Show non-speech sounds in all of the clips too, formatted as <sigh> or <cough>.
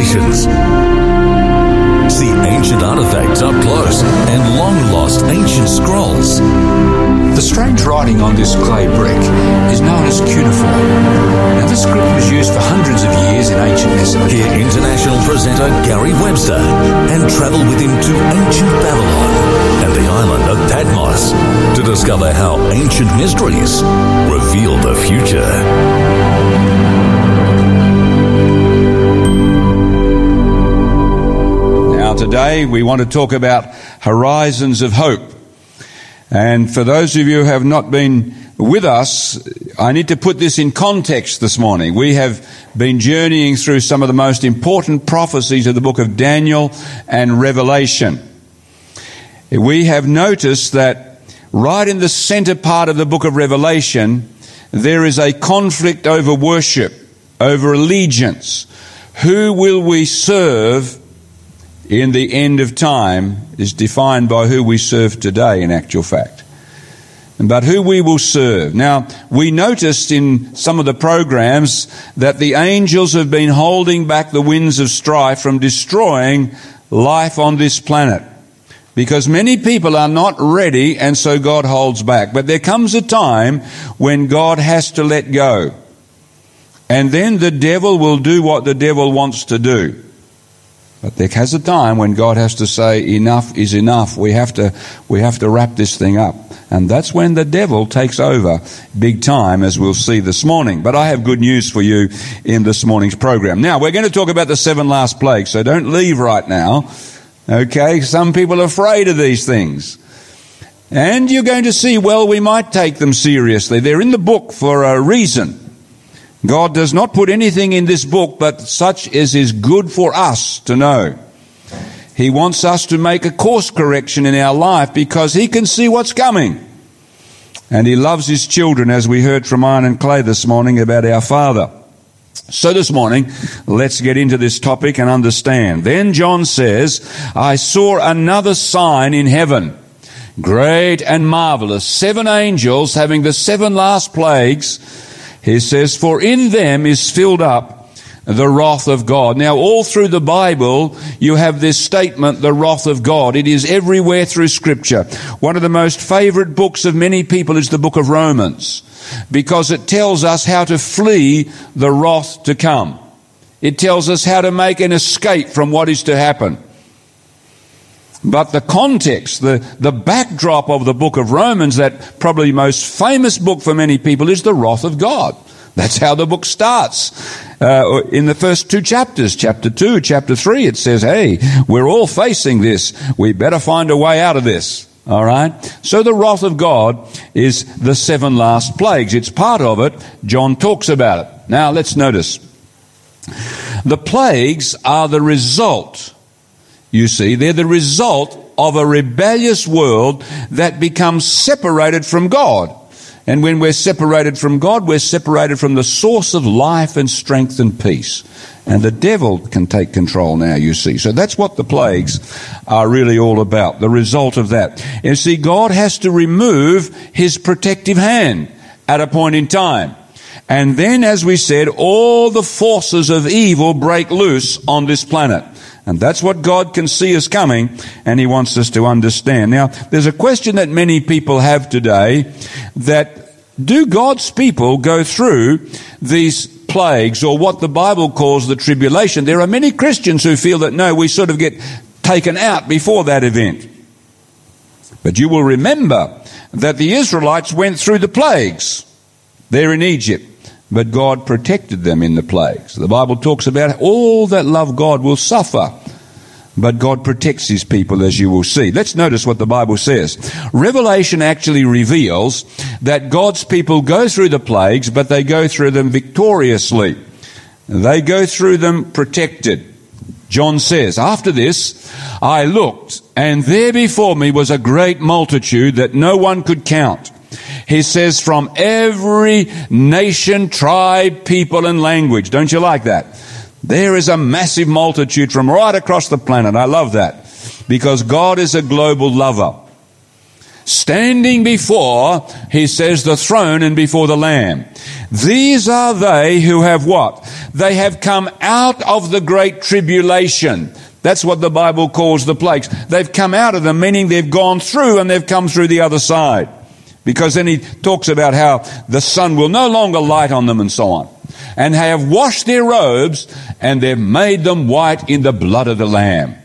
See ancient artifacts up close and long lost ancient scrolls. The strange writing on this clay brick is known as cuneiform. Now, this script was used for hundreds of years in ancient Mesopotamia. Hear international presenter Gary Webster and travel with him to ancient Babylon and the island of Patmos to discover how ancient mysteries reveal the future. Today we want to talk about horizons of hope. And for those of you who have not been with us, I need to put this in context this morning. We have been journeying through some of the most important prophecies of the book of Daniel and Revelation. We have noticed that right in the center part of the book of Revelation, there is a conflict over worship, over allegiance. Who will we serve in the end of time is defined by who we serve today, in actual fact. But who we will serve. Now, we noticed in some of the programs that the angels have been holding back the winds of strife from destroying life on this planet. Because many people are not ready and so God holds back. But there comes a time when God has to let go. And then the devil will do what the devil wants to do. But there has a time when God has to say, enough is enough. We have to, we have to wrap this thing up. And that's when the devil takes over big time, as we'll see this morning. But I have good news for you in this morning's program. Now, we're going to talk about the seven last plagues, so don't leave right now. Okay? Some people are afraid of these things. And you're going to see, well, we might take them seriously. They're in the book for a reason. God does not put anything in this book but such as is good for us to know. He wants us to make a course correction in our life because He can see what's coming. And He loves His children as we heard from Iron and Clay this morning about our Father. So this morning, let's get into this topic and understand. Then John says, I saw another sign in heaven, great and marvelous, seven angels having the seven last plagues, he says, For in them is filled up the wrath of God. Now, all through the Bible, you have this statement, the wrath of God. It is everywhere through Scripture. One of the most favorite books of many people is the book of Romans, because it tells us how to flee the wrath to come. It tells us how to make an escape from what is to happen. But the context, the, the backdrop of the book of Romans, that probably most famous book for many people, is the wrath of God. That's how the book starts. Uh, in the first two chapters, chapter 2, chapter 3, it says, hey, we're all facing this. We better find a way out of this. All right? So the wrath of God is the seven last plagues. It's part of it. John talks about it. Now let's notice. The plagues are the result you see, they're the result of a rebellious world that becomes separated from God. And when we're separated from God, we're separated from the source of life and strength and peace. And the devil can take control now, you see. So that's what the plagues are really all about, the result of that. You see, God has to remove his protective hand at a point in time. And then, as we said, all the forces of evil break loose on this planet. And that's what God can see is coming, and He wants us to understand. Now, there's a question that many people have today that do God's people go through these plagues or what the Bible calls the tribulation? There are many Christians who feel that no, we sort of get taken out before that event. But you will remember that the Israelites went through the plagues there in Egypt but God protected them in the plagues. The Bible talks about all that love God will suffer, but God protects his people as you will see. Let's notice what the Bible says. Revelation actually reveals that God's people go through the plagues, but they go through them victoriously. They go through them protected. John says, After this, I looked, and there before me was a great multitude that no one could count he says from every nation, tribe, people, and language. Don't you like that? There is a massive multitude from right across the planet. I love that. Because God is a global lover. Standing before, he says, the throne and before the Lamb. These are they who have what? They have come out of the great tribulation. That's what the Bible calls the plagues. They've come out of them, meaning they've gone through and they've come through the other side. Because then he talks about how the sun will no longer light on them and so on. And they have washed their robes and they've made them white in the blood of the Lamb.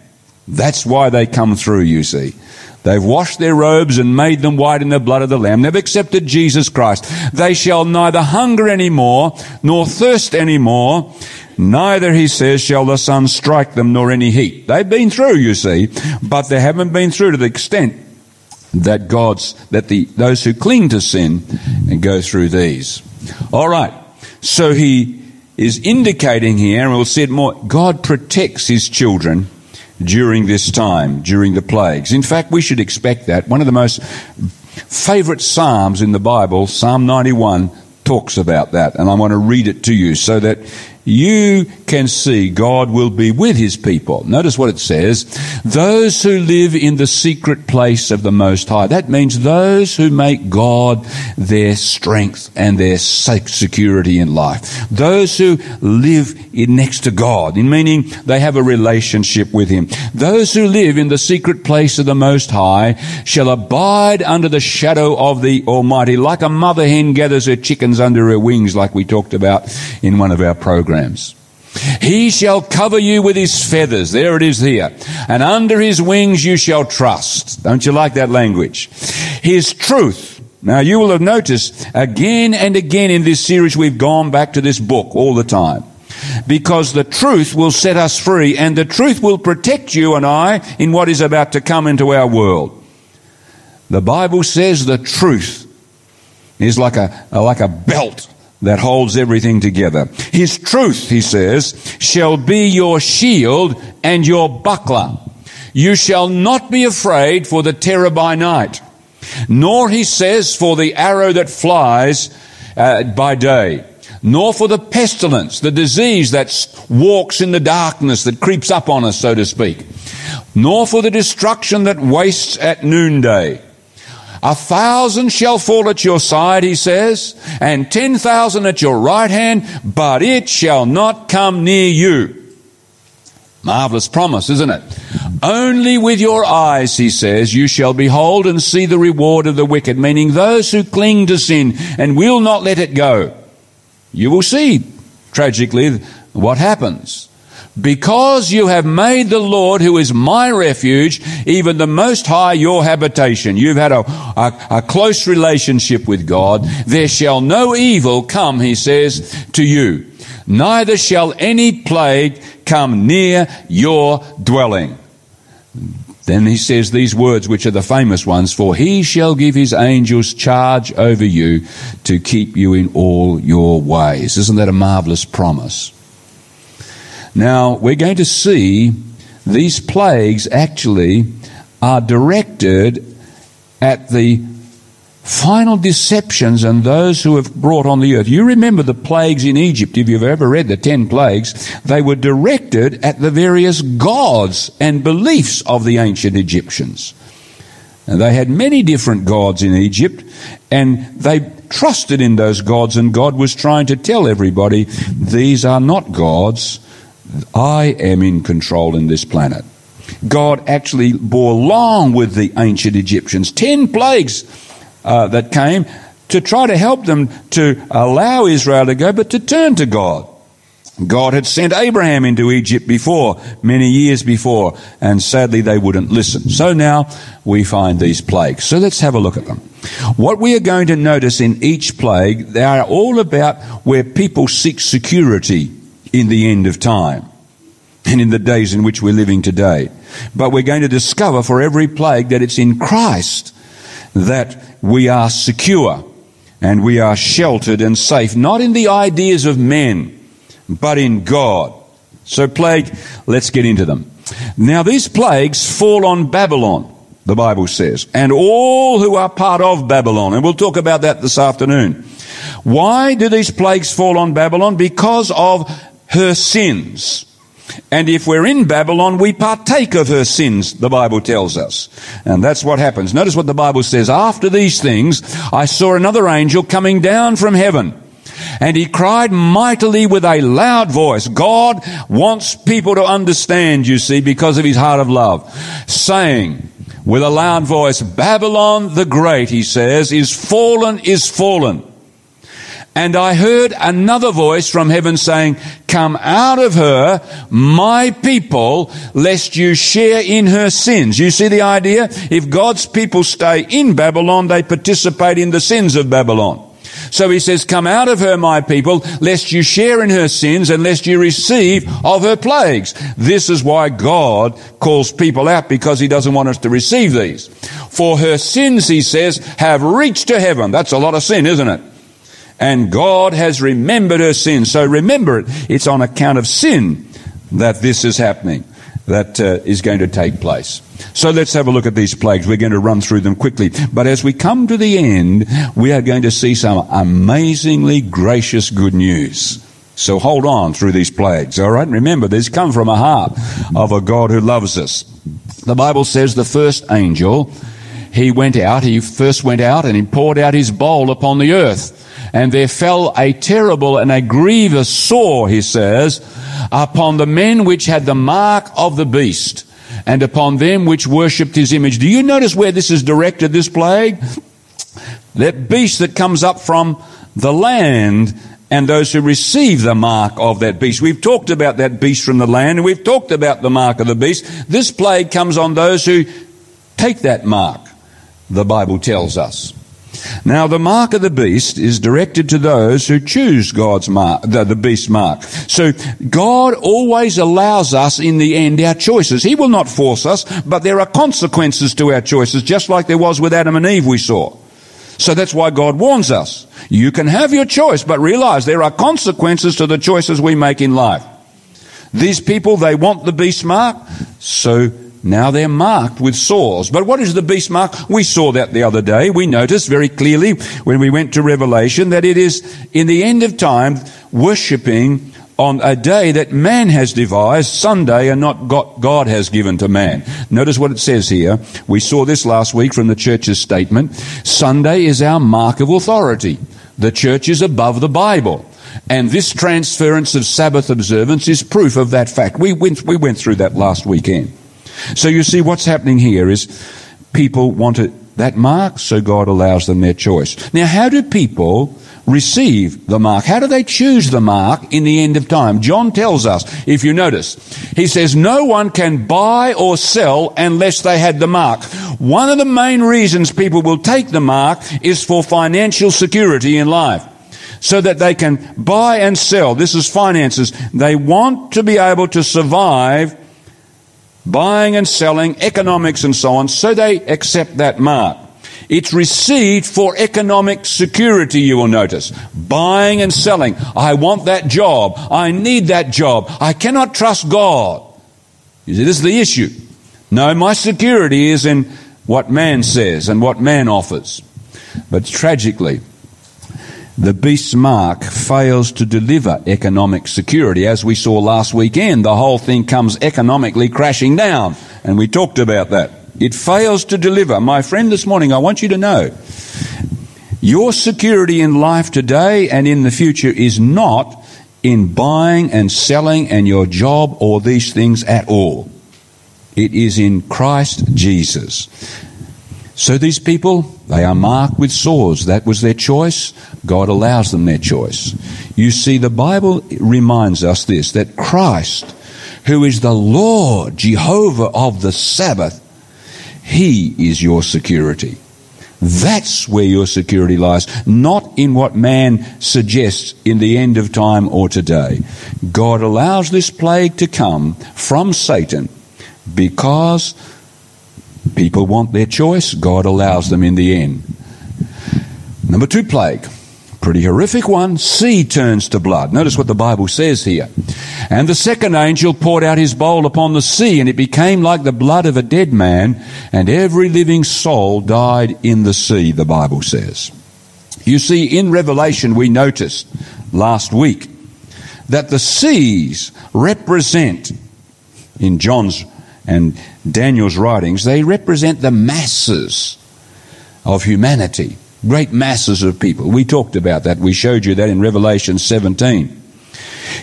That's why they come through, you see. They've washed their robes and made them white in the blood of the Lamb. They've accepted Jesus Christ. They shall neither hunger any more, nor thirst any more. Neither, he says, shall the sun strike them, nor any heat. They've been through, you see, but they haven't been through to the extent that God's, that the, those who cling to sin and go through these. All right. So he is indicating here, and we'll see it more, God protects his children during this time, during the plagues. In fact, we should expect that. One of the most favorite Psalms in the Bible, Psalm 91, talks about that. And I want to read it to you so that you can see God will be with his people. Notice what it says. Those who live in the secret place of the Most High. That means those who make God their strength and their security in life. Those who live in next to God, in meaning they have a relationship with him. Those who live in the secret place of the Most High shall abide under the shadow of the Almighty, like a mother hen gathers her chickens under her wings, like we talked about in one of our programs programs. He shall cover you with his feathers. There it is here. And under his wings you shall trust. Don't you like that language? His truth. Now you will have noticed again and again in this series we've gone back to this book all the time. Because the truth will set us free and the truth will protect you and I in what is about to come into our world. The Bible says the truth is like a, like a belt that holds everything together. His truth, he says, shall be your shield and your buckler. You shall not be afraid for the terror by night, nor, he says, for the arrow that flies uh, by day, nor for the pestilence, the disease that walks in the darkness that creeps up on us, so to speak, nor for the destruction that wastes at noonday. A thousand shall fall at your side, he says, and ten thousand at your right hand, but it shall not come near you. Marvelous promise, isn't it? Only with your eyes, he says, you shall behold and see the reward of the wicked, meaning those who cling to sin and will not let it go. You will see, tragically, what happens. Because you have made the Lord, who is my refuge, even the Most High, your habitation. You've had a, a, a, close relationship with God. There shall no evil come, he says, to you. Neither shall any plague come near your dwelling. Then he says these words, which are the famous ones, for he shall give his angels charge over you to keep you in all your ways. Isn't that a marvelous promise? Now, we're going to see these plagues actually are directed at the final deceptions and those who have brought on the earth. You remember the plagues in Egypt, if you've ever read the ten plagues, they were directed at the various gods and beliefs of the ancient Egyptians. And they had many different gods in Egypt, and they trusted in those gods, and God was trying to tell everybody, these are not gods, I am in control in this planet. God actually bore along with the ancient Egyptians. Ten plagues uh, that came to try to help them to allow Israel to go, but to turn to God. God had sent Abraham into Egypt before, many years before, and sadly they wouldn't listen. So now we find these plagues. So let's have a look at them. What we are going to notice in each plague, they are all about where people seek security in the end of time and in the days in which we're living today. But we're going to discover for every plague that it's in Christ that we are secure and we are sheltered and safe, not in the ideas of men, but in God. So plague, let's get into them. Now these plagues fall on Babylon, the Bible says, and all who are part of Babylon, and we'll talk about that this afternoon. Why do these plagues fall on Babylon? Because of her sins. And if we're in Babylon, we partake of her sins, the Bible tells us. And that's what happens. Notice what the Bible says. After these things, I saw another angel coming down from heaven, And he cried mightily with a loud voice. God wants people to understand, you see, because of his heart of love, saying with a loud voice, Babylon the Great, he says, is fallen, is fallen. And I heard another voice from heaven saying, Come out of her, my people, lest you share in her sins. You see the idea? If God's people stay in Babylon, they participate in the sins of Babylon. So he says, Come out of her, my people, lest you share in her sins and lest you receive of her plagues. This is why God calls people out because he doesn't want us to receive these. For her sins, he says, have reached to heaven. That's a lot of sin, isn't it? And God has remembered her sin. So remember it. It's on account of sin that this is happening, that uh, is going to take place. So let's have a look at these plagues. We're going to run through them quickly. But as we come to the end, we are going to see some amazingly gracious good news. So hold on through these plagues, all right? Remember, these come from a heart of a God who loves us. The Bible says the first angel, he went out, he first went out and he poured out his bowl upon the earth and there fell a terrible and a grievous sore, he says, upon the men which had the mark of the beast, and upon them which worshipped his image. Do you notice where this is directed, this plague? That beast that comes up from the land and those who receive the mark of that beast. We've talked about that beast from the land and we've talked about the mark of the beast. This plague comes on those who take that mark, the Bible tells us. Now, the mark of the beast is directed to those who choose God's mark, the, the beast mark. So, God always allows us in the end our choices. He will not force us, but there are consequences to our choices, just like there was with Adam and Eve we saw. So that's why God warns us. You can have your choice, but realize there are consequences to the choices we make in life. These people, they want the beast mark, so now they're marked with sores. But what is the beast mark? We saw that the other day. We noticed very clearly when we went to Revelation that it is in the end of time worshipping on a day that man has devised, Sunday, and not God has given to man. Notice what it says here. We saw this last week from the church's statement. Sunday is our mark of authority. The church is above the Bible. And this transference of Sabbath observance is proof of that fact. We went, we went through that last weekend. So you see, what's happening here is people want that mark, so God allows them their choice. Now, how do people receive the mark? How do they choose the mark in the end of time? John tells us, if you notice, he says, no one can buy or sell unless they had the mark. One of the main reasons people will take the mark is for financial security in life so that they can buy and sell. This is finances. They want to be able to survive buying and selling, economics and so on, so they accept that mark. It's received for economic security, you will notice. Buying and selling. I want that job. I need that job. I cannot trust God. You see, this is the issue. No, my security is in what man says and what man offers. But tragically, the beast's mark fails to deliver economic security. As we saw last weekend, the whole thing comes economically crashing down. And we talked about that. It fails to deliver. My friend, this morning, I want you to know your security in life today and in the future is not in buying and selling and your job or these things at all. It is in Christ Jesus. So these people, they are marked with sores. That was their choice. God allows them their choice. You see, the Bible reminds us this, that Christ, who is the Lord, Jehovah of the Sabbath, He is your security. That's where your security lies, not in what man suggests in the end of time or today. God allows this plague to come from Satan because People want their choice, God allows them in the end. Number two plague. Pretty horrific one. Sea turns to blood. Notice what the Bible says here. And the second angel poured out his bowl upon the sea, and it became like the blood of a dead man, and every living soul died in the sea, the Bible says. You see, in Revelation, we noticed last week that the seas represent, in John's and Daniel's writings, they represent the masses of humanity. Great masses of people. We talked about that. We showed you that in Revelation 17.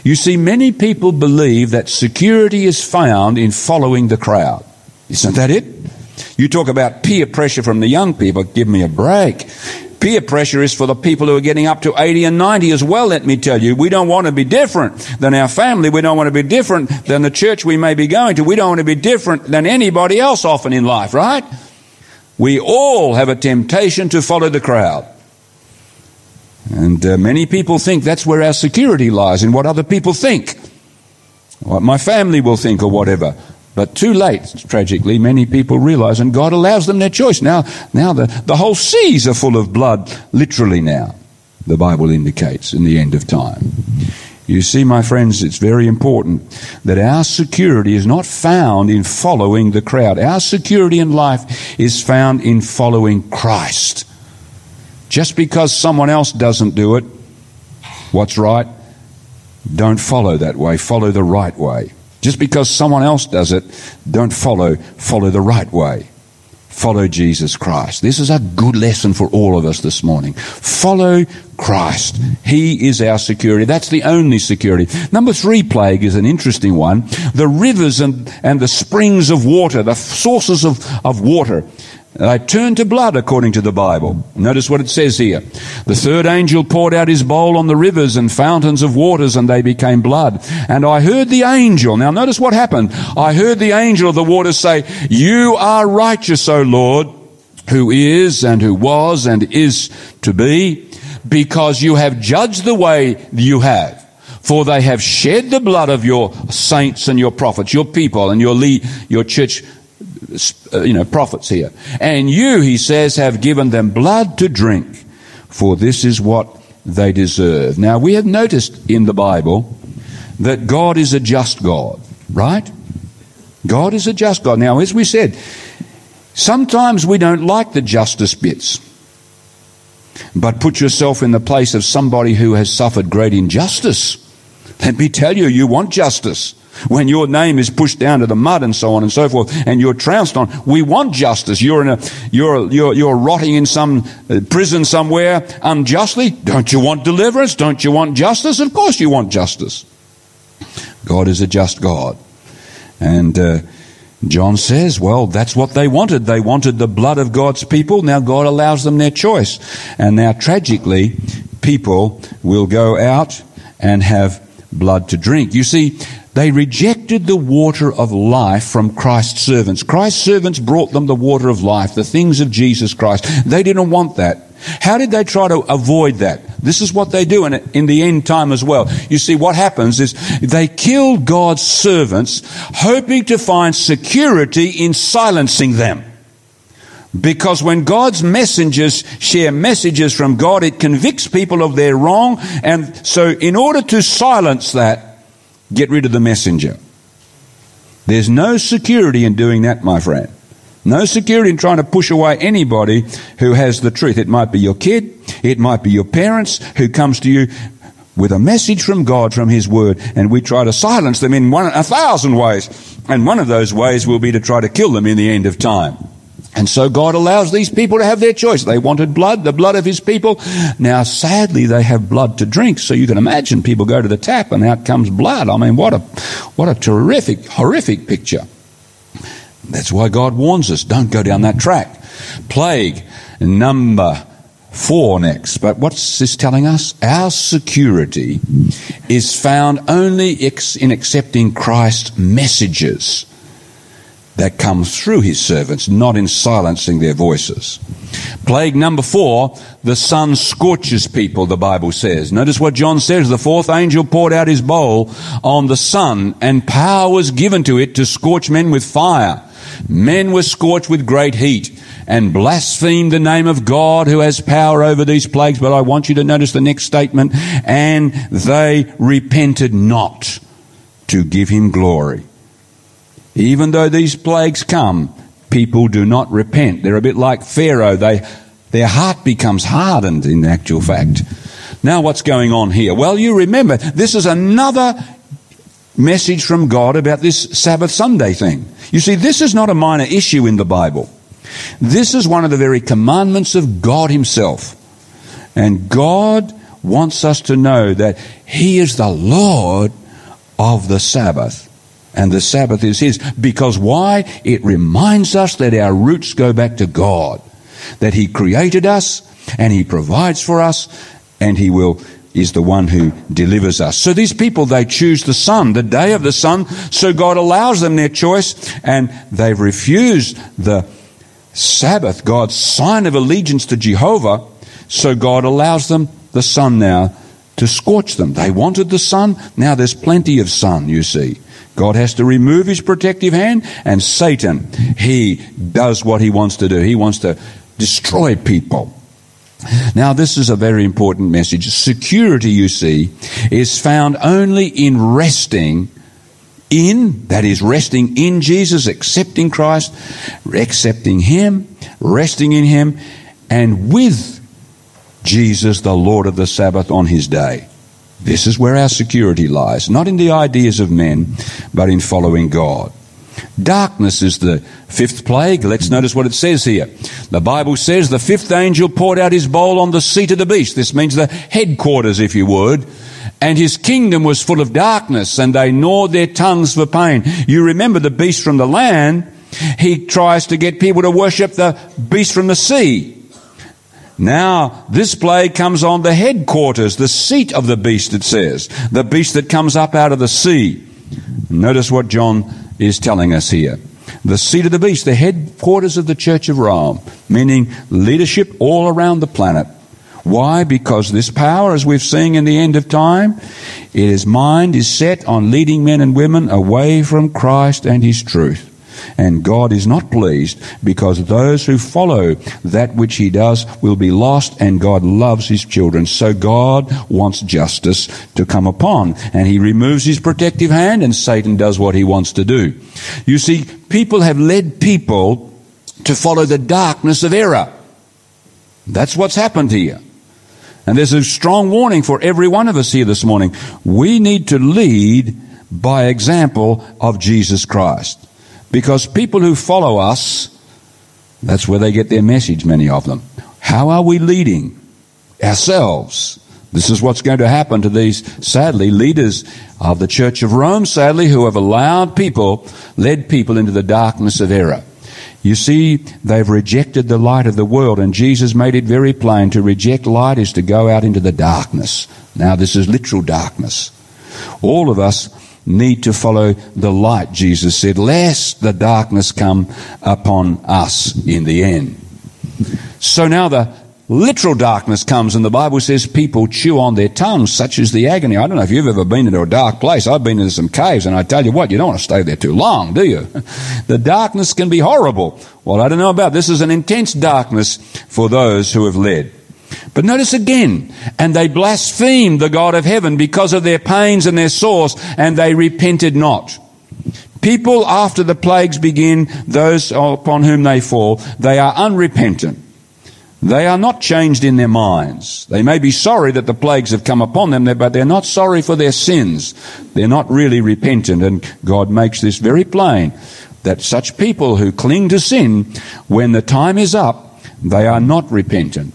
You see, many people believe that security is found in following the crowd. Isn't that it? You talk about peer pressure from the young people. Give me a break. Peer pressure is for the people who are getting up to 80 and 90 as well, let me tell you. We don't want to be different than our family. We don't want to be different than the church we may be going to. We don't want to be different than anybody else often in life, right? We all have a temptation to follow the crowd. And uh, many people think that's where our security lies, in what other people think, what my family will think, or whatever. But too late, tragically, many people realize, and God allows them their choice. Now, now the, the whole seas are full of blood, literally now, the Bible indicates, in the end of time. You see, my friends, it's very important that our security is not found in following the crowd. Our security in life is found in following Christ. Just because someone else doesn't do it, what's right? Don't follow that way. Follow the right way. Just because someone else does it, don't follow, follow the right way. Follow Jesus Christ. This is a good lesson for all of us this morning. Follow Christ. He is our security. That's the only security. Number three plague is an interesting one. The rivers and, and the springs of water, the sources of, of water. They turned to blood according to the Bible. Notice what it says here. The third angel poured out his bowl on the rivers and fountains of waters and they became blood. And I heard the angel. Now notice what happened. I heard the angel of the waters say, you are righteous, O Lord, who is and who was and is to be, because you have judged the way you have. For they have shed the blood of your saints and your prophets, your people and your lead, your church Uh, you know, prophets here. And you, he says, have given them blood to drink, for this is what they deserve. Now, we have noticed in the Bible that God is a just God, right? God is a just God. Now, as we said, sometimes we don't like the justice bits. But put yourself in the place of somebody who has suffered great injustice. Let me tell you, you want justice when your name is pushed down to the mud and so on and so forth, and you're trounced on. We want justice. You're in a, you're, you're, you're rotting in some uh, prison somewhere unjustly. Don't you want deliverance? Don't you want justice? Of course you want justice. God is a just God. And, uh, John says, well, that's what they wanted. They wanted the blood of God's people. Now God allows them their choice. And now tragically, people will go out and have blood to drink. You see, they rejected the water of life from Christ's servants. Christ's servants brought them the water of life, the things of Jesus Christ. They didn't want that. How did they try to avoid that? This is what they do in, in the end time as well. You see, what happens is they kill God's servants, hoping to find security in silencing them. Because when God's messengers share messages from God, it convicts people of their wrong. And so in order to silence that, Get rid of the messenger. There's no security in doing that, my friend. No security in trying to push away anybody who has the truth. It might be your kid, it might be your parents who comes to you with a message from God, from His Word, and we try to silence them in one, a thousand ways. And one of those ways will be to try to kill them in the end of time. And so God allows these people to have their choice. They wanted blood, the blood of his people. Now, sadly, they have blood to drink. So you can imagine people go to the tap and out comes blood. I mean, what a, what a terrific, horrific picture. That's why God warns us, don't go down that track. Plague, number four next. But what's this telling us? Our security is found only in accepting Christ's messages that comes through his servants, not in silencing their voices. Plague number four, the sun scorches people, the Bible says. Notice what John says. The fourth angel poured out his bowl on the sun and power was given to it to scorch men with fire. Men were scorched with great heat and blasphemed the name of God who has power over these plagues. But I want you to notice the next statement. And they repented not to give him glory. Even though these plagues come, people do not repent. They're a bit like Pharaoh. They, their heart becomes hardened in actual fact. Now what's going on here? Well, you remember, this is another message from God about this Sabbath Sunday thing. You see, this is not a minor issue in the Bible. This is one of the very commandments of God Himself. And God wants us to know that He is the Lord of the Sabbath. And the Sabbath is His. Because why? It reminds us that our roots go back to God. That He created us and He provides for us and He will is the one who delivers us. So these people, they choose the sun, the day of the sun, so God allows them their choice, and they've refused the Sabbath, God's sign of allegiance to Jehovah, so God allows them the sun now to scorch them. They wanted the sun, now there's plenty of sun, you see. God has to remove his protective hand, and Satan, he does what he wants to do. He wants to destroy people. Now, this is a very important message. Security, you see, is found only in resting in, that is, resting in Jesus, accepting Christ, accepting Him, resting in Him, and with Jesus, the Lord of the Sabbath, on His day. This is where our security lies, not in the ideas of men, but in following God. Darkness is the fifth plague. Let's notice what it says here. The Bible says the fifth angel poured out his bowl on the seat of the beast. This means the headquarters, if you would. And his kingdom was full of darkness, and they gnawed their tongues for pain. You remember the beast from the land. He tries to get people to worship the beast from the sea. Now, this plague comes on the headquarters, the seat of the beast, it says. The beast that comes up out of the sea. Notice what John is telling us here. The seat of the beast, the headquarters of the Church of Rome, meaning leadership all around the planet. Why? Because this power, as we've seen in the end of time, its mind is set on leading men and women away from Christ and His truth. And God is not pleased because those who follow that which He does will be lost and God loves His children. So God wants justice to come upon and He removes His protective hand and Satan does what He wants to do. You see, people have led people to follow the darkness of error. That's what's happened here. And there's a strong warning for every one of us here this morning. We need to lead by example of Jesus Christ. Because people who follow us, that's where they get their message, many of them. How are we leading ourselves? This is what's going to happen to these, sadly, leaders of the Church of Rome, sadly, who have allowed people, led people into the darkness of error. You see, they've rejected the light of the world, and Jesus made it very plain to reject light is to go out into the darkness. Now, this is literal darkness. All of us need to follow the light, Jesus said, lest the darkness come upon us in the end. So now the literal darkness comes, and the Bible says people chew on their tongues, such as the agony. I don't know if you've ever been into a dark place. I've been into some caves, and I tell you what, you don't want to stay there too long, do you? <laughs> the darkness can be horrible. Well, I don't know about this. is an intense darkness for those who have led. But notice again, and they blasphemed the God of heaven because of their pains and their sores, and they repented not. People, after the plagues begin, those upon whom they fall, they are unrepentant. They are not changed in their minds. They may be sorry that the plagues have come upon them, but they're not sorry for their sins. They're not really repentant, and God makes this very plain that such people who cling to sin, when the time is up, they are not repentant.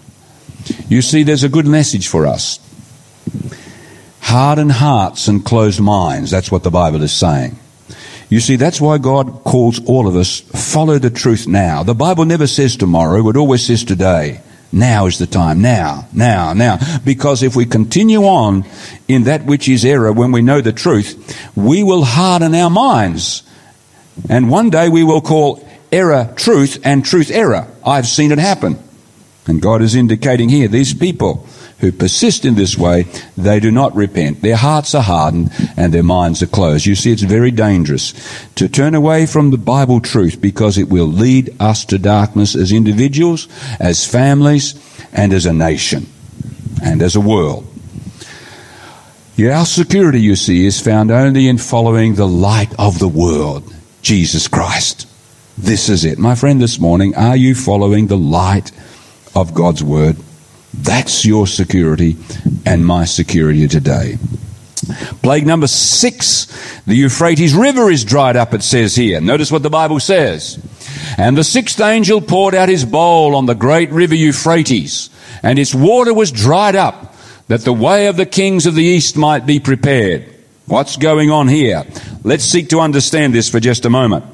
You see, there's a good message for us. Hardened hearts and closed minds. That's what the Bible is saying. You see, that's why God calls all of us, follow the truth now. The Bible never says tomorrow, it always says today. Now is the time. Now, now, now. Because if we continue on in that which is error when we know the truth, we will harden our minds. And one day we will call error truth and truth error. I've seen it happen. And God is indicating here these people who persist in this way, they do not repent. Their hearts are hardened and their minds are closed. You see, it's very dangerous to turn away from the Bible truth because it will lead us to darkness as individuals, as families, and as a nation, and as a world. Our security, you see, is found only in following the light of the world, Jesus Christ. This is it. My friend, this morning, are you following the light of God's Word. That's your security and my security today. Plague number six, the Euphrates River is dried up, it says here. Notice what the Bible says. And the sixth angel poured out his bowl on the great river Euphrates, and its water was dried up, that the way of the kings of the east might be prepared. What's going on here? Let's seek to understand this for just a moment.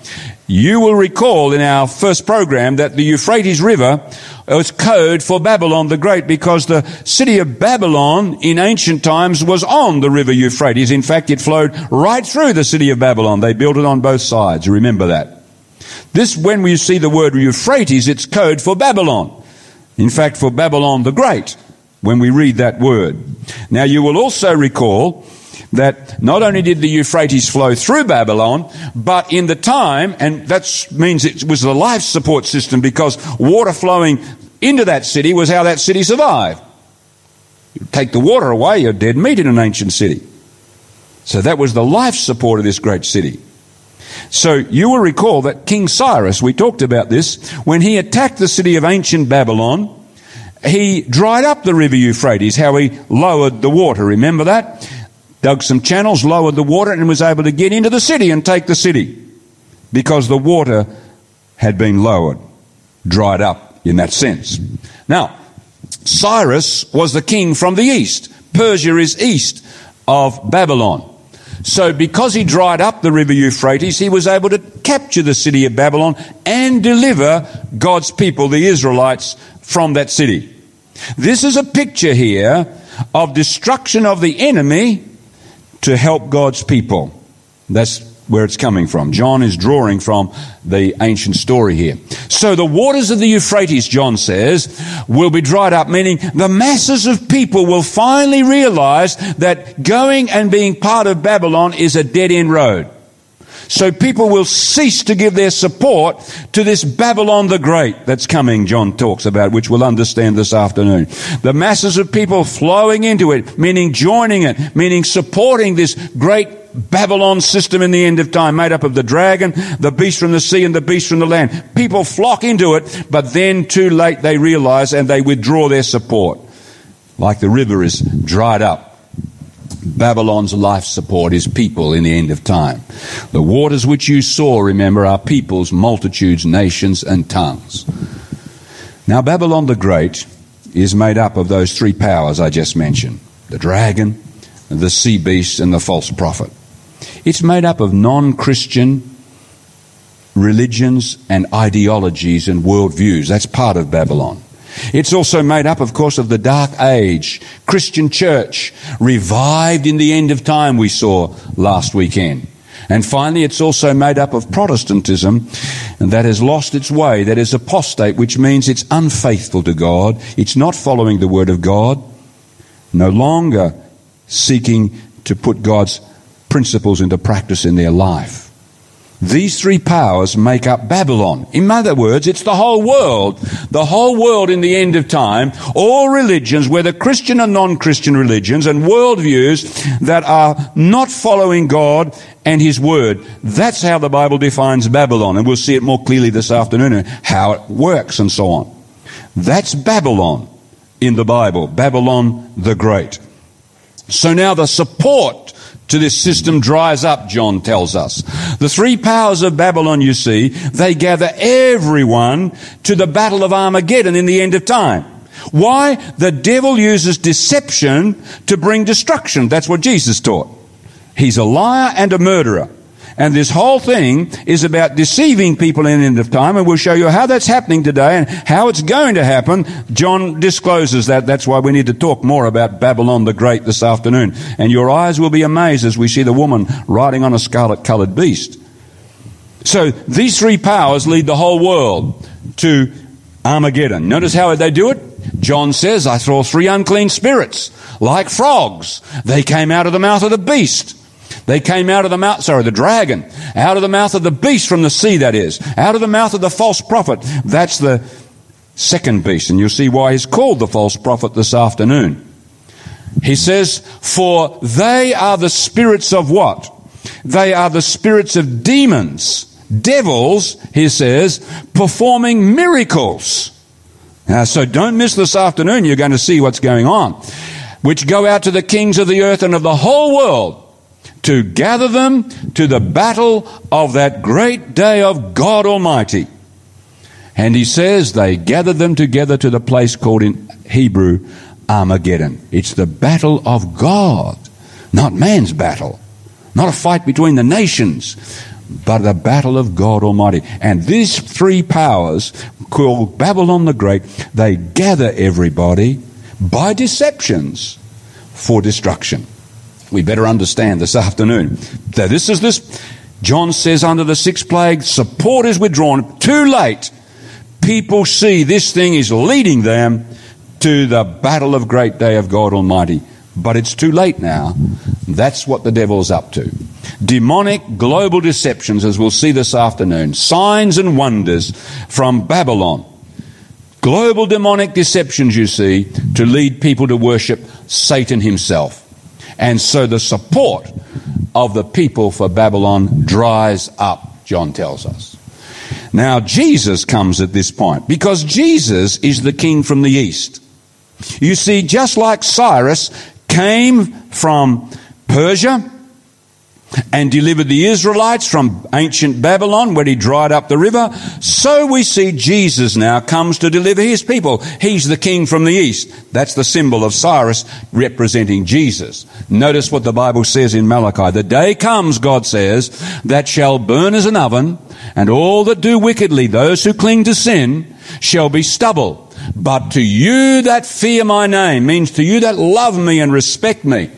You will recall in our first program that the Euphrates River was code for Babylon the Great because the city of Babylon in ancient times was on the river Euphrates. In fact, it flowed right through the city of Babylon. They built it on both sides. Remember that. This, when we see the word Euphrates, it's code for Babylon. In fact, for Babylon the Great, when we read that word. Now, you will also recall that not only did the Euphrates flow through Babylon, but in the time, and that means it was the life support system because water flowing into that city was how that city survived. You take the water away, you're dead meat in an ancient city. So that was the life support of this great city. So you will recall that King Cyrus, we talked about this, when he attacked the city of ancient Babylon, he dried up the river Euphrates, how he lowered the water. Remember that? Dug some channels, lowered the water, and was able to get into the city and take the city because the water had been lowered, dried up in that sense. Now, Cyrus was the king from the east. Persia is east of Babylon. So, because he dried up the river Euphrates, he was able to capture the city of Babylon and deliver God's people, the Israelites, from that city. This is a picture here of destruction of the enemy to help God's people. That's where it's coming from. John is drawing from the ancient story here. So the waters of the Euphrates, John says, will be dried up, meaning the masses of people will finally realize that going and being part of Babylon is a dead end road. So people will cease to give their support to this Babylon the Great that's coming, John talks about, which we'll understand this afternoon. The masses of people flowing into it, meaning joining it, meaning supporting this great Babylon system in the end of time, made up of the dragon, the beast from the sea, and the beast from the land. People flock into it, but then too late they realize and they withdraw their support. Like the river is dried up Babylon's life support is people in the end of time. The waters which you saw, remember, are peoples, multitudes, nations, and tongues. Now, Babylon the Great is made up of those three powers I just mentioned the dragon, the sea beast, and the false prophet. It's made up of non Christian religions and ideologies and worldviews. That's part of Babylon. It's also made up, of course, of the dark age, Christian church, revived in the end of time, we saw last weekend. And finally, it's also made up of Protestantism that has lost its way, that is apostate, which means it's unfaithful to God, it's not following the Word of God, no longer seeking to put God's principles into practice in their life. These three powers make up Babylon. In other words, it's the whole world. The whole world in the end of time, all religions, whether Christian or non-Christian religions and worldviews that are not following God and His Word. That's how the Bible defines Babylon. And we'll see it more clearly this afternoon, how it works and so on. That's Babylon in the Bible. Babylon the Great. So now the support to this system dries up, John tells us. The three powers of Babylon, you see, they gather everyone to the battle of Armageddon in the end of time. Why? The devil uses deception to bring destruction. That's what Jesus taught. He's a liar and a murderer. And this whole thing is about deceiving people in the end of time, and we'll show you how that's happening today and how it's going to happen. John discloses that. That's why we need to talk more about Babylon the Great this afternoon. And your eyes will be amazed as we see the woman riding on a scarlet colored beast. So these three powers lead the whole world to Armageddon. Notice how they do it? John says, I saw three unclean spirits, like frogs. They came out of the mouth of the beast. They came out of the mouth, sorry, the dragon, out of the mouth of the beast from the sea, that is, out of the mouth of the false prophet. That's the second beast, and you'll see why he's called the false prophet this afternoon. He says, For they are the spirits of what? They are the spirits of demons, devils, he says, performing miracles. Now, so don't miss this afternoon, you're going to see what's going on. Which go out to the kings of the earth and of the whole world to gather them to the battle of that great day of God Almighty. And he says they gathered them together to the place called in Hebrew Armageddon. It's the battle of God, not man's battle, not a fight between the nations, but the battle of God Almighty. And these three powers, called Babylon the Great, they gather everybody by deceptions for destruction. We better understand this afternoon that this is this. John says under the sixth plague, support is withdrawn. Too late. People see this thing is leading them to the battle of great day of God Almighty. But it's too late now. That's what the devil's up to. Demonic global deceptions, as we'll see this afternoon. Signs and wonders from Babylon. Global demonic deceptions, you see, to lead people to worship Satan himself. And so the support of the people for Babylon dries up, John tells us. Now, Jesus comes at this point because Jesus is the king from the east. You see, just like Cyrus came from Persia, and delivered the Israelites from ancient Babylon where he dried up the river. So we see Jesus now comes to deliver his people. He's the king from the east. That's the symbol of Cyrus representing Jesus. Notice what the Bible says in Malachi. The day comes, God says, that shall burn as an oven and all that do wickedly, those who cling to sin, shall be stubble. But to you that fear my name means to you that love me and respect me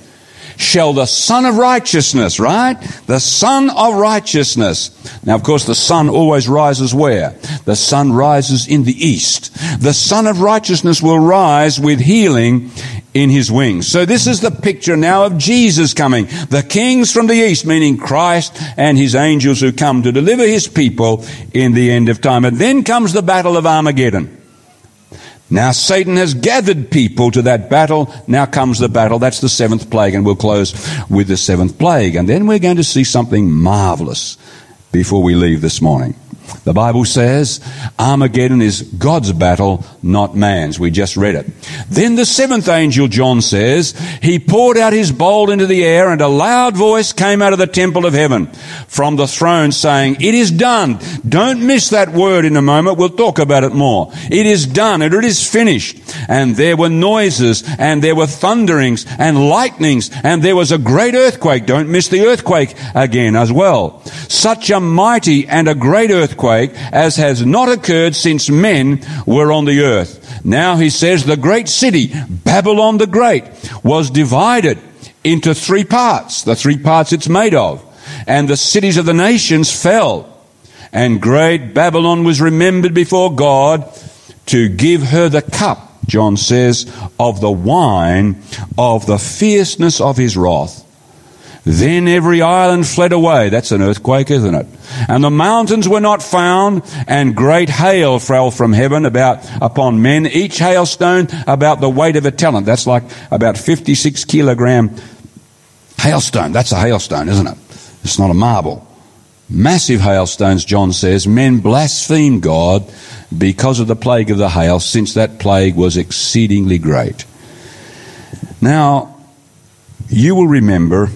shall the Sun of Righteousness, right? The Sun of Righteousness. Now, of course, the sun always rises where? The sun rises in the east. The Sun of Righteousness will rise with healing in his wings. So this is the picture now of Jesus coming. The kings from the east, meaning Christ and his angels who come to deliver his people in the end of time. And then comes the battle of Armageddon. Now Satan has gathered people to that battle. Now comes the battle. That's the seventh plague, and we'll close with the seventh plague. And then we're going to see something marvelous before we leave this morning. The Bible says Armageddon is God's battle, not man's. We just read it. Then the seventh angel, John says, he poured out his bowl into the air and a loud voice came out of the temple of heaven from the throne saying, it is done. Don't miss that word in a moment. We'll talk about it more. It is done and it is finished. And there were noises and there were thunderings and lightnings and there was a great earthquake. Don't miss the earthquake again as well. Such a mighty and a great earthquake as has not occurred since men were on the earth. Now he says the great city, Babylon the Great, was divided into three parts, the three parts it's made of. And the cities of the nations fell. And great Babylon was remembered before God to give her the cup, John says, of the wine of the fierceness of his wrath. Then every island fled away. That's an earthquake, isn't it? And the mountains were not found, and great hail fell from heaven about upon men, each hailstone about the weight of a talent. That's like about 56 kilogram hailstone. That's a hailstone, isn't it? It's not a marble. Massive hailstones, John says. Men blasphemed God because of the plague of the hail, since that plague was exceedingly great. Now, you will remember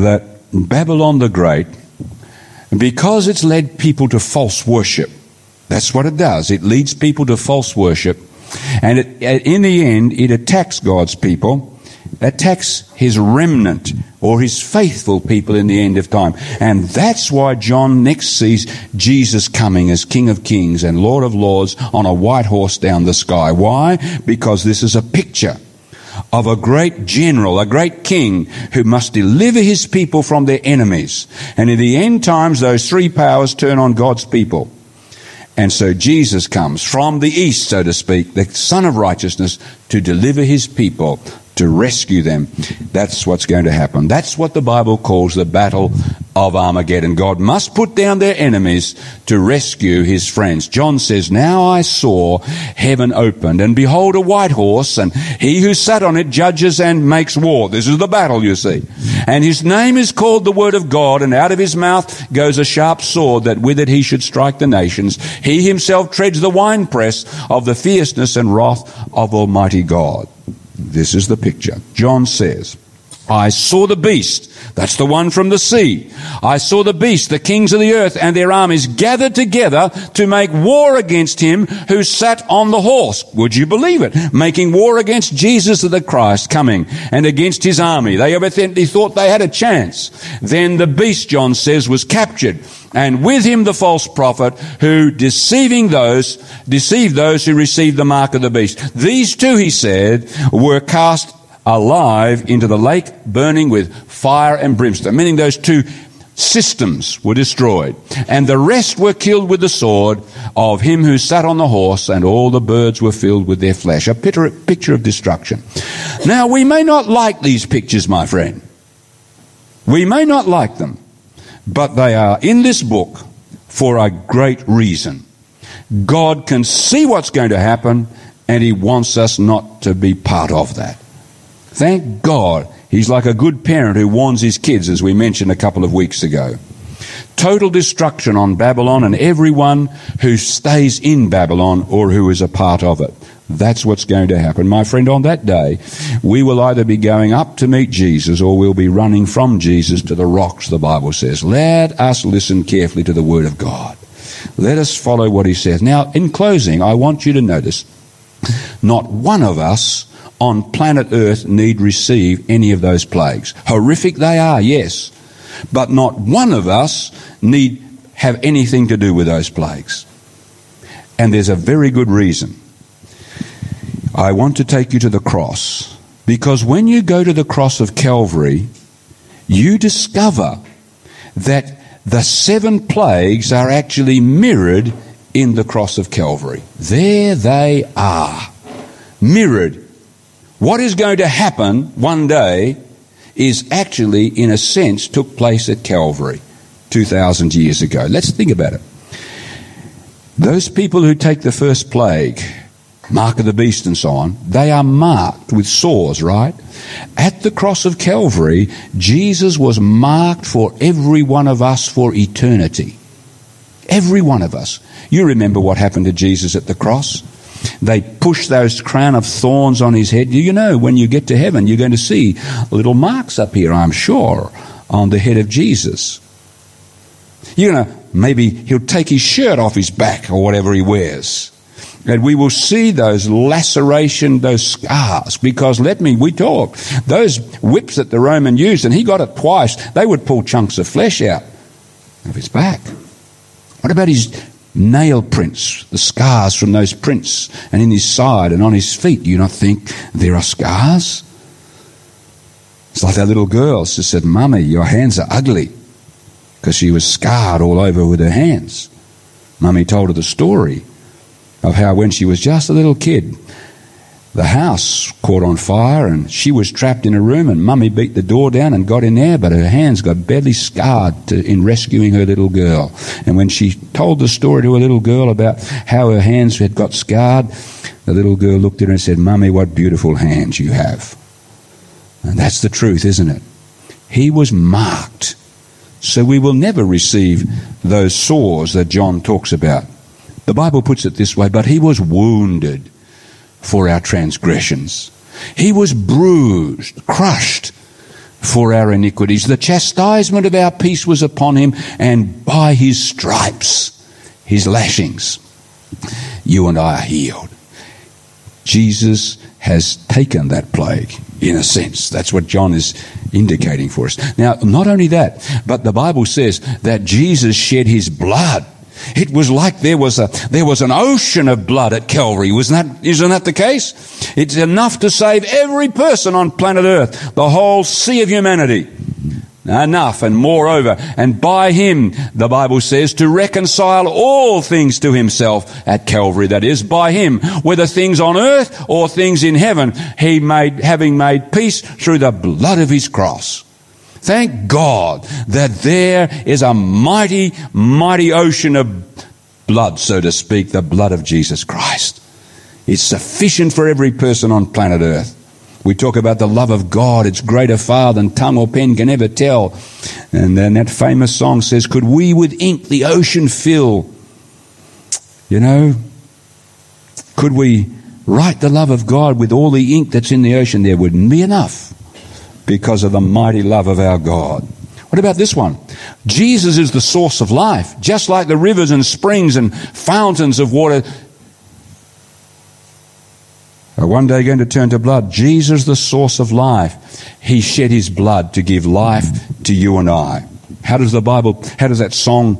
that Babylon the Great, because it's led people to false worship, that's what it does. It leads people to false worship. And it, in the end, it attacks God's people, attacks his remnant or his faithful people in the end of time. And that's why John next sees Jesus coming as King of Kings and Lord of Lords on a white horse down the sky. Why? Because this is a picture of a great general, a great king who must deliver his people from their enemies. And in the end times, those three powers turn on God's people. And so Jesus comes from the east, so to speak, the Sun of Righteousness, to deliver his people to rescue them. That's what's going to happen. That's what the Bible calls the battle of Armageddon. God must put down their enemies to rescue his friends. John says, Now I saw heaven opened, and behold a white horse, and he who sat on it judges and makes war. This is the battle, you see. And his name is called the Word of God, and out of his mouth goes a sharp sword, that with it he should strike the nations. He himself treads the winepress of the fierceness and wrath of Almighty God. This is the picture. John says, I saw the beast. That's the one from the sea. I saw the beast, the kings of the earth and their armies gathered together to make war against him who sat on the horse. Would you believe it? Making war against Jesus of the Christ coming and against his army. They evidently thought they had a chance. Then the beast, John says, was captured and with him the false prophet who deceiving those, deceived those who received the mark of the beast. These two, he said, were cast alive into the lake burning with fire and brimstone, meaning those two systems were destroyed. And the rest were killed with the sword of him who sat on the horse, and all the birds were filled with their flesh. A picture of destruction. Now, we may not like these pictures, my friend. We may not like them, but they are in this book for a great reason. God can see what's going to happen, and He wants us not to be part of that. Thank God he's like a good parent who warns his kids, as we mentioned a couple of weeks ago. Total destruction on Babylon and everyone who stays in Babylon or who is a part of it. That's what's going to happen. My friend, on that day, we will either be going up to meet Jesus or we'll be running from Jesus to the rocks, the Bible says. Let us listen carefully to the Word of God. Let us follow what He says. Now, in closing, I want you to notice not one of us on planet Earth need receive any of those plagues. Horrific they are, yes, but not one of us need have anything to do with those plagues. And there's a very good reason. I want to take you to the cross because when you go to the cross of Calvary, you discover that the seven plagues are actually mirrored in the cross of Calvary. There they are, mirrored what is going to happen one day is actually, in a sense, took place at Calvary 2,000 years ago. Let's think about it. Those people who take the first plague, mark of the beast and so on, they are marked with sores, right? At the cross of Calvary, Jesus was marked for every one of us for eternity. Every one of us. You remember what happened to Jesus at the cross? They push those crown of thorns on his head. You know, when you get to heaven, you're going to see little marks up here, I'm sure, on the head of Jesus. You know, maybe he'll take his shirt off his back or whatever he wears. And we will see those laceration, those scars, because let me, we talk, those whips that the Roman used, and he got it twice, they would pull chunks of flesh out of his back. What about his nail prints, the scars from those prints, and in his side and on his feet. Do you not think there are scars? It's like that little girl. She said, Mummy, your hands are ugly. Because she was scarred all over with her hands. Mummy told her the story of how when she was just a little kid, the house caught on fire and she was trapped in a room and mummy beat the door down and got in there but her hands got badly scarred to, in rescuing her little girl. And when she told the story to a little girl about how her hands had got scarred the little girl looked at her and said mummy what beautiful hands you have. And that's the truth isn't it? He was marked. So we will never receive those sores that john talks about. The bible puts it this way but he was wounded for our transgressions. He was bruised, crushed for our iniquities. The chastisement of our peace was upon him, and by his stripes, his lashings, you and I are healed. Jesus has taken that plague, in a sense. That's what John is indicating for us. Now, not only that, but the Bible says that Jesus shed his blood it was like there was a, there was an ocean of blood at Calvary. Wasn't that, isn't that the case? It's enough to save every person on planet earth, the whole sea of humanity. Enough and moreover, and by him, the Bible says, to reconcile all things to himself at Calvary, that is, by him, whether things on earth or things in heaven, he made, having made peace through the blood of his cross. Thank God that there is a mighty, mighty ocean of blood, so to speak, the blood of Jesus Christ. It's sufficient for every person on planet Earth. We talk about the love of God. It's greater far than tongue or pen can ever tell. And then that famous song says, Could we with ink the ocean fill? You know, could we write the love of God with all the ink that's in the ocean? There wouldn't be enough. Because of the mighty love of our God. What about this one? Jesus is the source of life, just like the rivers and springs and fountains of water are one day going to turn to blood. Jesus, the source of life, he shed his blood to give life to you and I. How does the Bible, how does that song,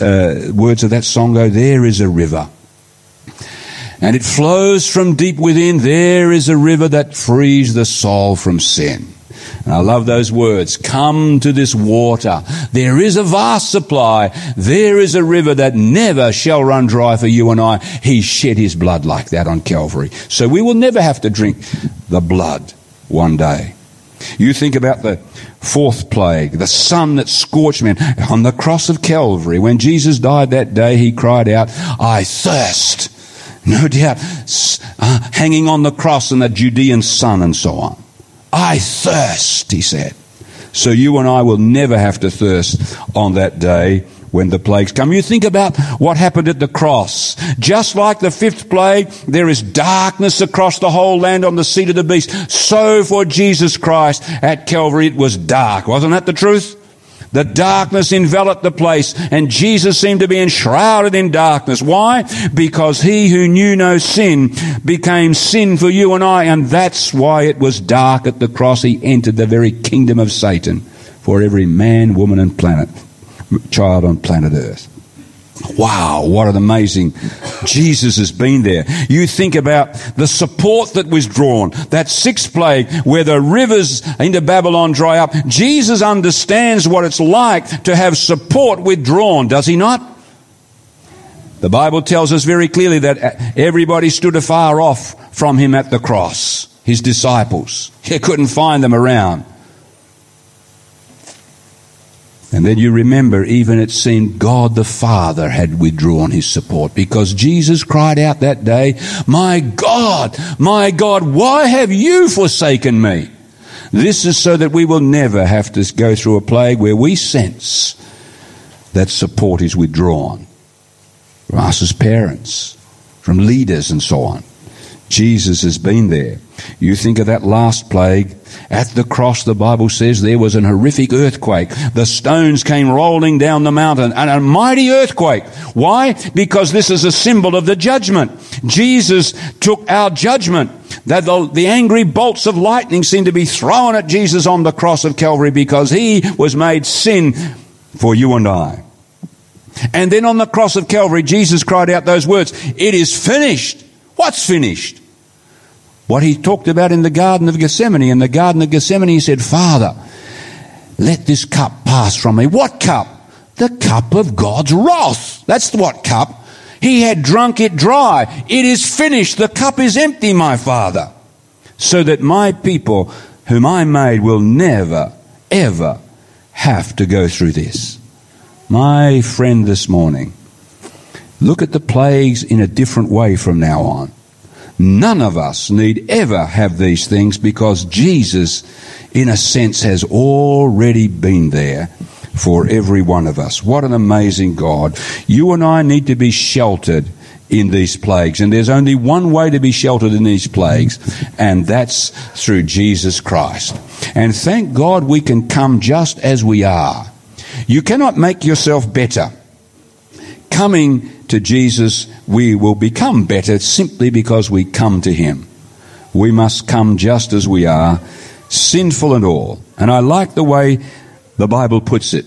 uh, words of that song go? There is a river. And it flows from deep within. There is a river that frees the soul from sin. And I love those words. Come to this water. There is a vast supply. There is a river that never shall run dry for you and I. He shed his blood like that on Calvary. So we will never have to drink the blood one day. You think about the fourth plague, the sun that scorched men on the cross of Calvary. When Jesus died that day, he cried out, I thirst. No doubt, uh, hanging on the cross in the Judean sun and so on. I thirst, he said. So you and I will never have to thirst on that day when the plagues come. You think about what happened at the cross. Just like the fifth plague, there is darkness across the whole land on the seat of the beast. So for Jesus Christ at Calvary, it was dark. Wasn't that the truth? The darkness enveloped the place and Jesus seemed to be enshrouded in darkness. Why? Because he who knew no sin became sin for you and I and that's why it was dark at the cross. He entered the very kingdom of Satan for every man, woman and planet, child on planet earth. Wow, what an amazing Jesus has been there. You think about the support that was drawn, that sixth plague where the rivers into Babylon dry up. Jesus understands what it's like to have support withdrawn, does he not? The Bible tells us very clearly that everybody stood afar off from him at the cross. His disciples. He couldn't find them around. And then you remember, even it seemed God the Father had withdrawn his support because Jesus cried out that day, My God, my God, why have you forsaken me? This is so that we will never have to go through a plague where we sense that support is withdrawn from us as parents, from leaders, and so on. Jesus has been there. You think of that last plague. At the cross, the Bible says there was an horrific earthquake. The stones came rolling down the mountain and a mighty earthquake. Why? Because this is a symbol of the judgment. Jesus took our judgment. That the, the angry bolts of lightning seemed to be thrown at Jesus on the cross of Calvary because he was made sin for you and I. And then on the cross of Calvary, Jesus cried out those words, It is finished. What's finished? What he talked about in the Garden of Gethsemane. In the Garden of Gethsemane, he said, Father, let this cup pass from me. What cup? The cup of God's wrath. That's what cup. He had drunk it dry. It is finished. The cup is empty, my Father. So that my people, whom I made, will never, ever have to go through this. My friend this morning, look at the plagues in a different way from now on. None of us need ever have these things because Jesus, in a sense, has already been there for every one of us. What an amazing God. You and I need to be sheltered in these plagues. And there's only one way to be sheltered in these plagues, and that's through Jesus Christ. And thank God we can come just as we are. You cannot make yourself better. Coming to Jesus, we will become better simply because we come to Him. We must come just as we are, sinful and all. And I like the way the Bible puts it.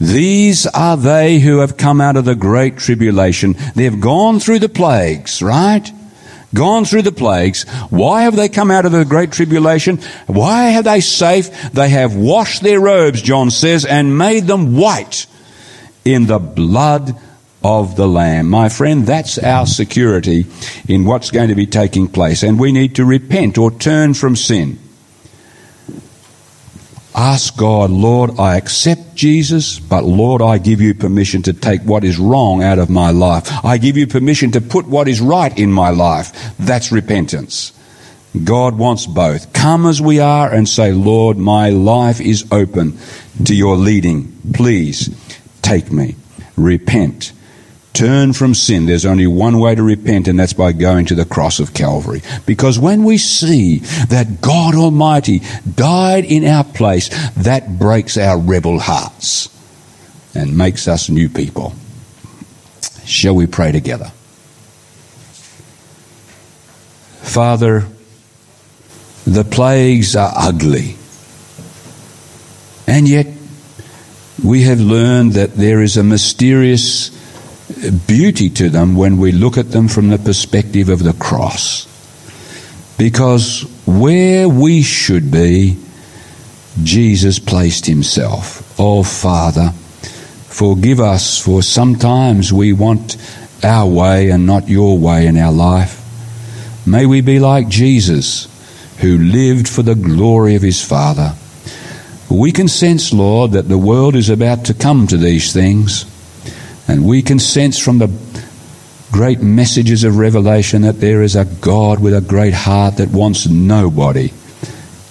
These are they who have come out of the great tribulation. They've gone through the plagues, right? Gone through the plagues. Why have they come out of the great tribulation? Why are they safe? They have washed their robes, John says, and made them white in the blood of the Lamb. My friend, that's our security in what's going to be taking place. And we need to repent or turn from sin. Ask God, Lord, I accept Jesus, but Lord, I give you permission to take what is wrong out of my life. I give you permission to put what is right in my life. That's repentance. God wants both. Come as we are and say, Lord, my life is open to your leading. Please take me. Repent turn from sin, there's only one way to repent, and that's by going to the cross of Calvary. Because when we see that God Almighty died in our place, that breaks our rebel hearts and makes us new people. Shall we pray together? Father, the plagues are ugly. And yet, we have learned that there is a mysterious beauty to them when we look at them from the perspective of the cross. Because where we should be, Jesus placed himself. Oh, Father, forgive us for sometimes we want our way and not your way in our life. May we be like Jesus, who lived for the glory of his Father. We can sense, Lord, that the world is about to come to these things. And we can sense from the great messages of Revelation that there is a God with a great heart that wants nobody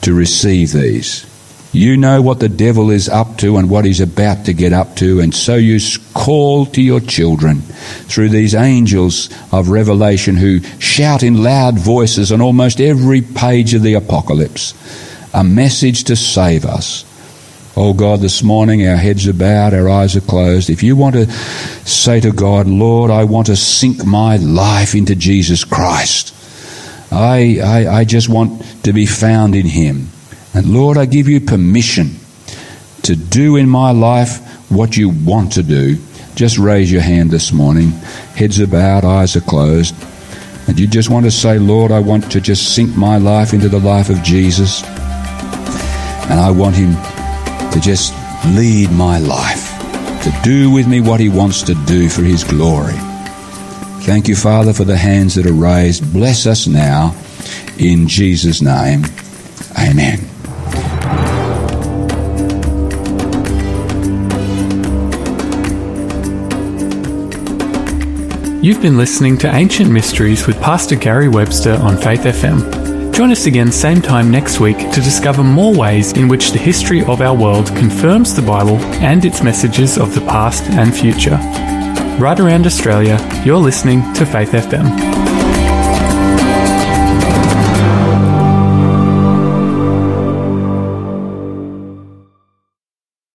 to receive these. You know what the devil is up to and what he's about to get up to, and so you call to your children through these angels of Revelation who shout in loud voices on almost every page of the apocalypse a message to save us Oh God, this morning our heads are bowed, our eyes are closed. If you want to say to God, Lord, I want to sink my life into Jesus Christ. I, I, I just want to be found in Him. And Lord, I give you permission to do in my life what you want to do. Just raise your hand this morning. Heads are bowed, eyes are closed. And you just want to say, Lord, I want to just sink my life into the life of Jesus. And I want Him to just lead my life, to do with me what He wants to do for His glory. Thank you, Father, for the hands that are raised. Bless us now in Jesus' name. Amen. You've been listening to Ancient Mysteries with Pastor Gary Webster on Faith FM. Join us again same time next week to discover more ways in which the history of our world confirms the Bible and its messages of the past and future. Right around Australia, you're listening to Faith FM.